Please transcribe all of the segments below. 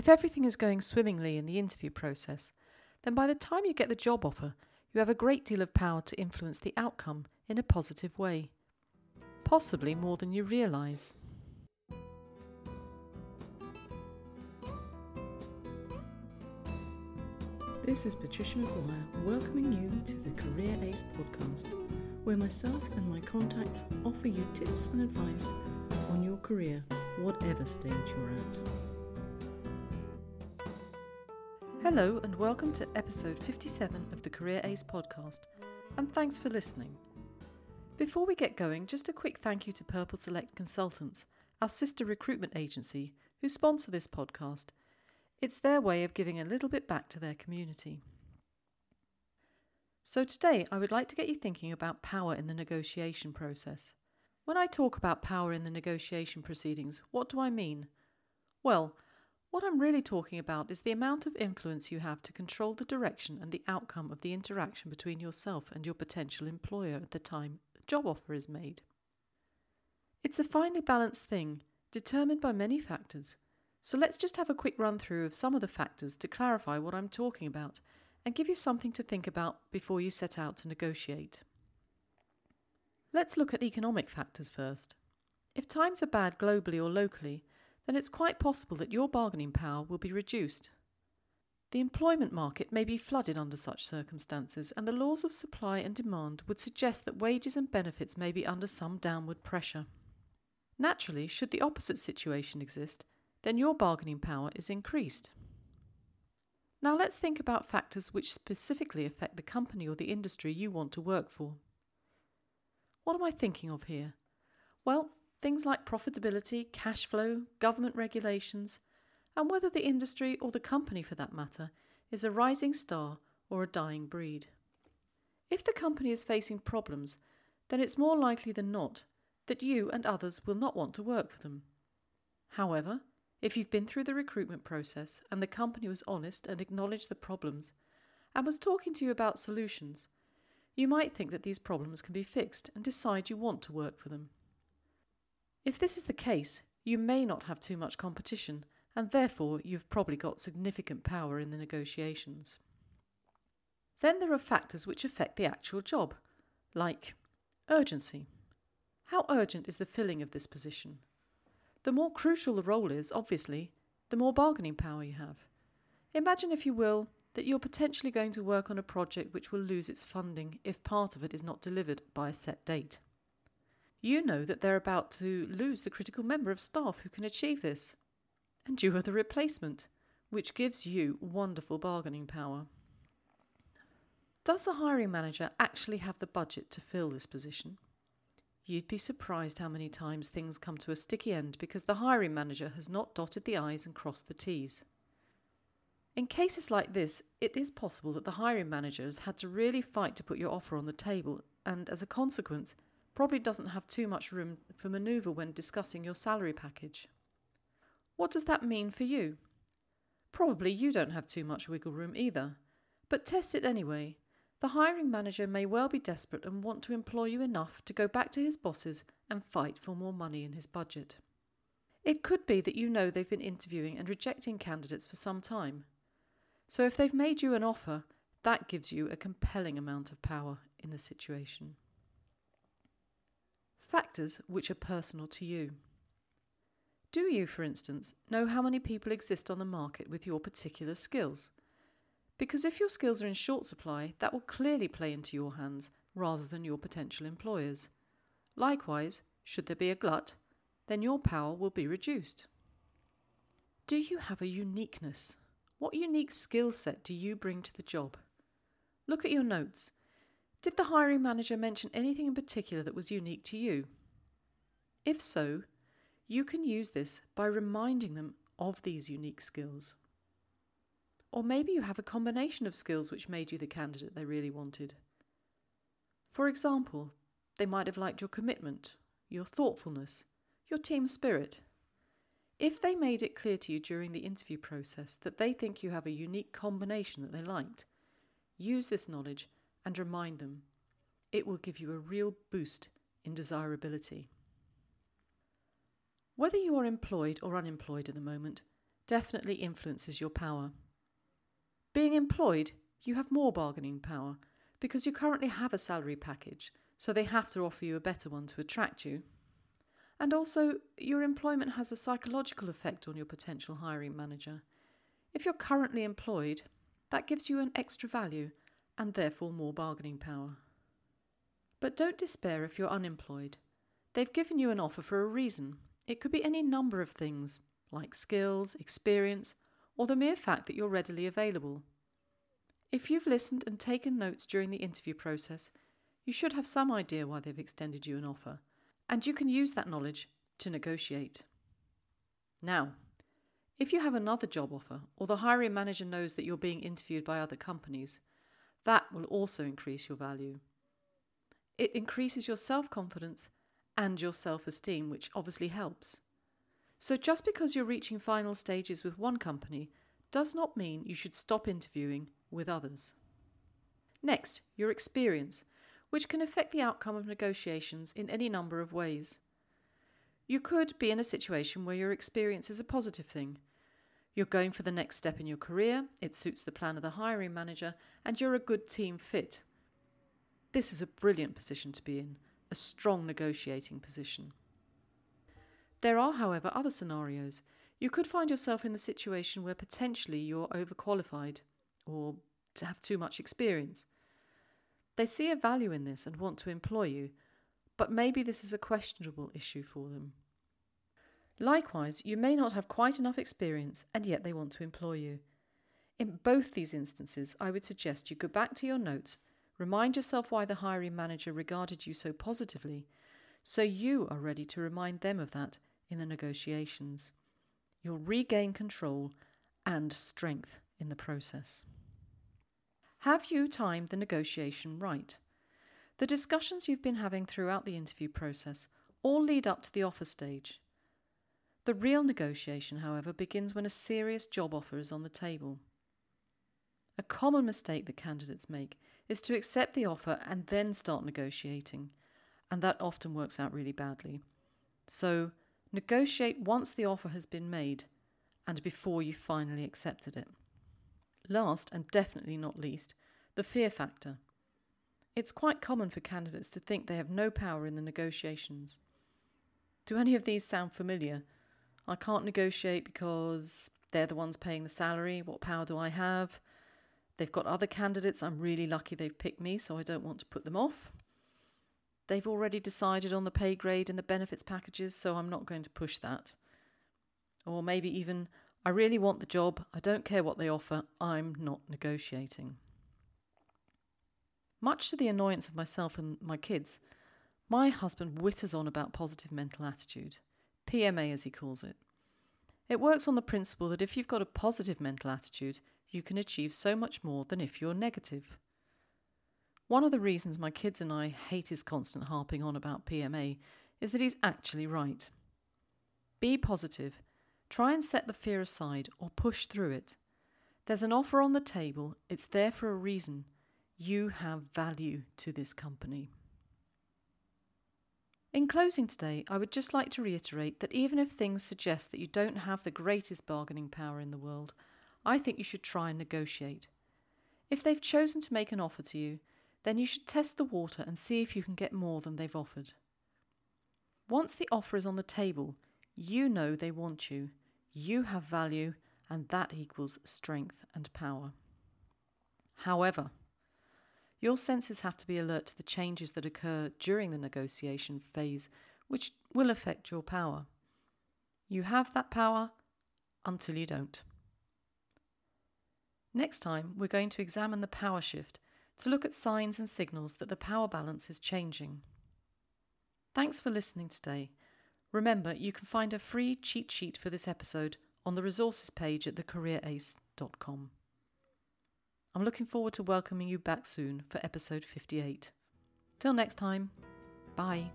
If everything is going swimmingly in the interview process, then by the time you get the job offer, you have a great deal of power to influence the outcome in a positive way, possibly more than you realise. This is Patricia McGuire welcoming you to the Career Ace podcast, where myself and my contacts offer you tips and advice on your career, whatever stage you're at. Hello, and welcome to episode 57 of the Career Ace podcast, and thanks for listening. Before we get going, just a quick thank you to Purple Select Consultants, our sister recruitment agency, who sponsor this podcast. It's their way of giving a little bit back to their community. So, today I would like to get you thinking about power in the negotiation process. When I talk about power in the negotiation proceedings, what do I mean? Well, what I'm really talking about is the amount of influence you have to control the direction and the outcome of the interaction between yourself and your potential employer at the time the job offer is made. It's a finely balanced thing, determined by many factors. So let's just have a quick run through of some of the factors to clarify what I'm talking about and give you something to think about before you set out to negotiate. Let's look at economic factors first. If times are bad globally or locally, then it's quite possible that your bargaining power will be reduced. The employment market may be flooded under such circumstances, and the laws of supply and demand would suggest that wages and benefits may be under some downward pressure. Naturally, should the opposite situation exist, then your bargaining power is increased. Now let's think about factors which specifically affect the company or the industry you want to work for. What am I thinking of here? Well, Things like profitability, cash flow, government regulations, and whether the industry or the company for that matter is a rising star or a dying breed. If the company is facing problems, then it's more likely than not that you and others will not want to work for them. However, if you've been through the recruitment process and the company was honest and acknowledged the problems and was talking to you about solutions, you might think that these problems can be fixed and decide you want to work for them. If this is the case, you may not have too much competition, and therefore you've probably got significant power in the negotiations. Then there are factors which affect the actual job, like urgency. How urgent is the filling of this position? The more crucial the role is, obviously, the more bargaining power you have. Imagine, if you will, that you're potentially going to work on a project which will lose its funding if part of it is not delivered by a set date. You know that they're about to lose the critical member of staff who can achieve this. And you are the replacement, which gives you wonderful bargaining power. Does the hiring manager actually have the budget to fill this position? You'd be surprised how many times things come to a sticky end because the hiring manager has not dotted the I's and crossed the T's. In cases like this, it is possible that the hiring manager has had to really fight to put your offer on the table, and as a consequence, probably doesn't have too much room for manoeuvre when discussing your salary package. What does that mean for you? Probably you don't have too much wiggle room either, but test it anyway. The hiring manager may well be desperate and want to employ you enough to go back to his bosses and fight for more money in his budget. It could be that you know they've been interviewing and rejecting candidates for some time. So if they've made you an offer, that gives you a compelling amount of power in the situation. Factors which are personal to you. Do you, for instance, know how many people exist on the market with your particular skills? Because if your skills are in short supply, that will clearly play into your hands rather than your potential employers. Likewise, should there be a glut, then your power will be reduced. Do you have a uniqueness? What unique skill set do you bring to the job? Look at your notes. Did the hiring manager mention anything in particular that was unique to you? If so, you can use this by reminding them of these unique skills. Or maybe you have a combination of skills which made you the candidate they really wanted. For example, they might have liked your commitment, your thoughtfulness, your team spirit. If they made it clear to you during the interview process that they think you have a unique combination that they liked, use this knowledge and remind them. It will give you a real boost in desirability. Whether you are employed or unemployed at the moment, definitely influences your power. Being employed, you have more bargaining power because you currently have a salary package, so they have to offer you a better one to attract you. And also, your employment has a psychological effect on your potential hiring manager. If you're currently employed, that gives you an extra value and therefore more bargaining power. But don't despair if you're unemployed. They've given you an offer for a reason. It could be any number of things, like skills, experience, or the mere fact that you're readily available. If you've listened and taken notes during the interview process, you should have some idea why they've extended you an offer, and you can use that knowledge to negotiate. Now, if you have another job offer or the hiring manager knows that you're being interviewed by other companies, that will also increase your value. It increases your self confidence and your self esteem, which obviously helps. So, just because you're reaching final stages with one company does not mean you should stop interviewing with others. Next, your experience, which can affect the outcome of negotiations in any number of ways. You could be in a situation where your experience is a positive thing. You're going for the next step in your career, it suits the plan of the hiring manager, and you're a good team fit. This is a brilliant position to be in, a strong negotiating position. There are, however, other scenarios. You could find yourself in the situation where potentially you're overqualified or to have too much experience. They see a value in this and want to employ you, but maybe this is a questionable issue for them. Likewise, you may not have quite enough experience and yet they want to employ you. In both these instances, I would suggest you go back to your notes, remind yourself why the hiring manager regarded you so positively, so you are ready to remind them of that in the negotiations. You'll regain control and strength in the process. Have you timed the negotiation right? The discussions you've been having throughout the interview process all lead up to the offer stage. The real negotiation, however, begins when a serious job offer is on the table. A common mistake that candidates make is to accept the offer and then start negotiating, and that often works out really badly. So, negotiate once the offer has been made and before you finally accepted it. Last, and definitely not least, the fear factor. It's quite common for candidates to think they have no power in the negotiations. Do any of these sound familiar? I can't negotiate because they're the ones paying the salary. What power do I have? They've got other candidates. I'm really lucky they've picked me, so I don't want to put them off. They've already decided on the pay grade and the benefits packages, so I'm not going to push that. Or maybe even I really want the job. I don't care what they offer. I'm not negotiating. Much to the annoyance of myself and my kids, my husband witters on about positive mental attitude, PMA as he calls it. It works on the principle that if you've got a positive mental attitude, you can achieve so much more than if you're negative. One of the reasons my kids and I hate his constant harping on about PMA is that he's actually right. Be positive Try and set the fear aside or push through it. There's an offer on the table, it's there for a reason. You have value to this company. In closing today, I would just like to reiterate that even if things suggest that you don't have the greatest bargaining power in the world, I think you should try and negotiate. If they've chosen to make an offer to you, then you should test the water and see if you can get more than they've offered. Once the offer is on the table, you know they want you, you have value, and that equals strength and power. However, your senses have to be alert to the changes that occur during the negotiation phase, which will affect your power. You have that power until you don't. Next time, we're going to examine the power shift to look at signs and signals that the power balance is changing. Thanks for listening today Remember, you can find a free cheat sheet for this episode on the resources page at thecareerace.com. I'm looking forward to welcoming you back soon for episode 58. Till next time, bye.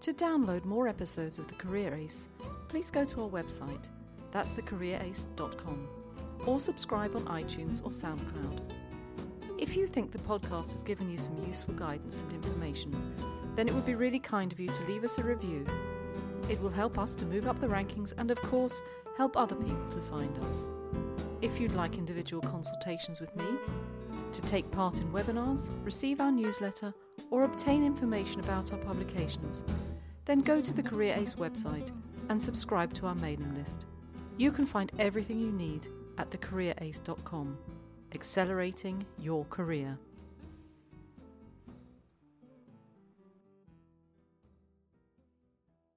To download more episodes of The Career Ace, please go to our website, that's thecareerace.com, or subscribe on iTunes or SoundCloud. If you think the podcast has given you some useful guidance and information, then it would be really kind of you to leave us a review. It will help us to move up the rankings and, of course, help other people to find us. If you'd like individual consultations with me, to take part in webinars, receive our newsletter, or obtain information about our publications, then go to the Career Ace website and subscribe to our mailing list. You can find everything you need at thecareerace.com, accelerating your career.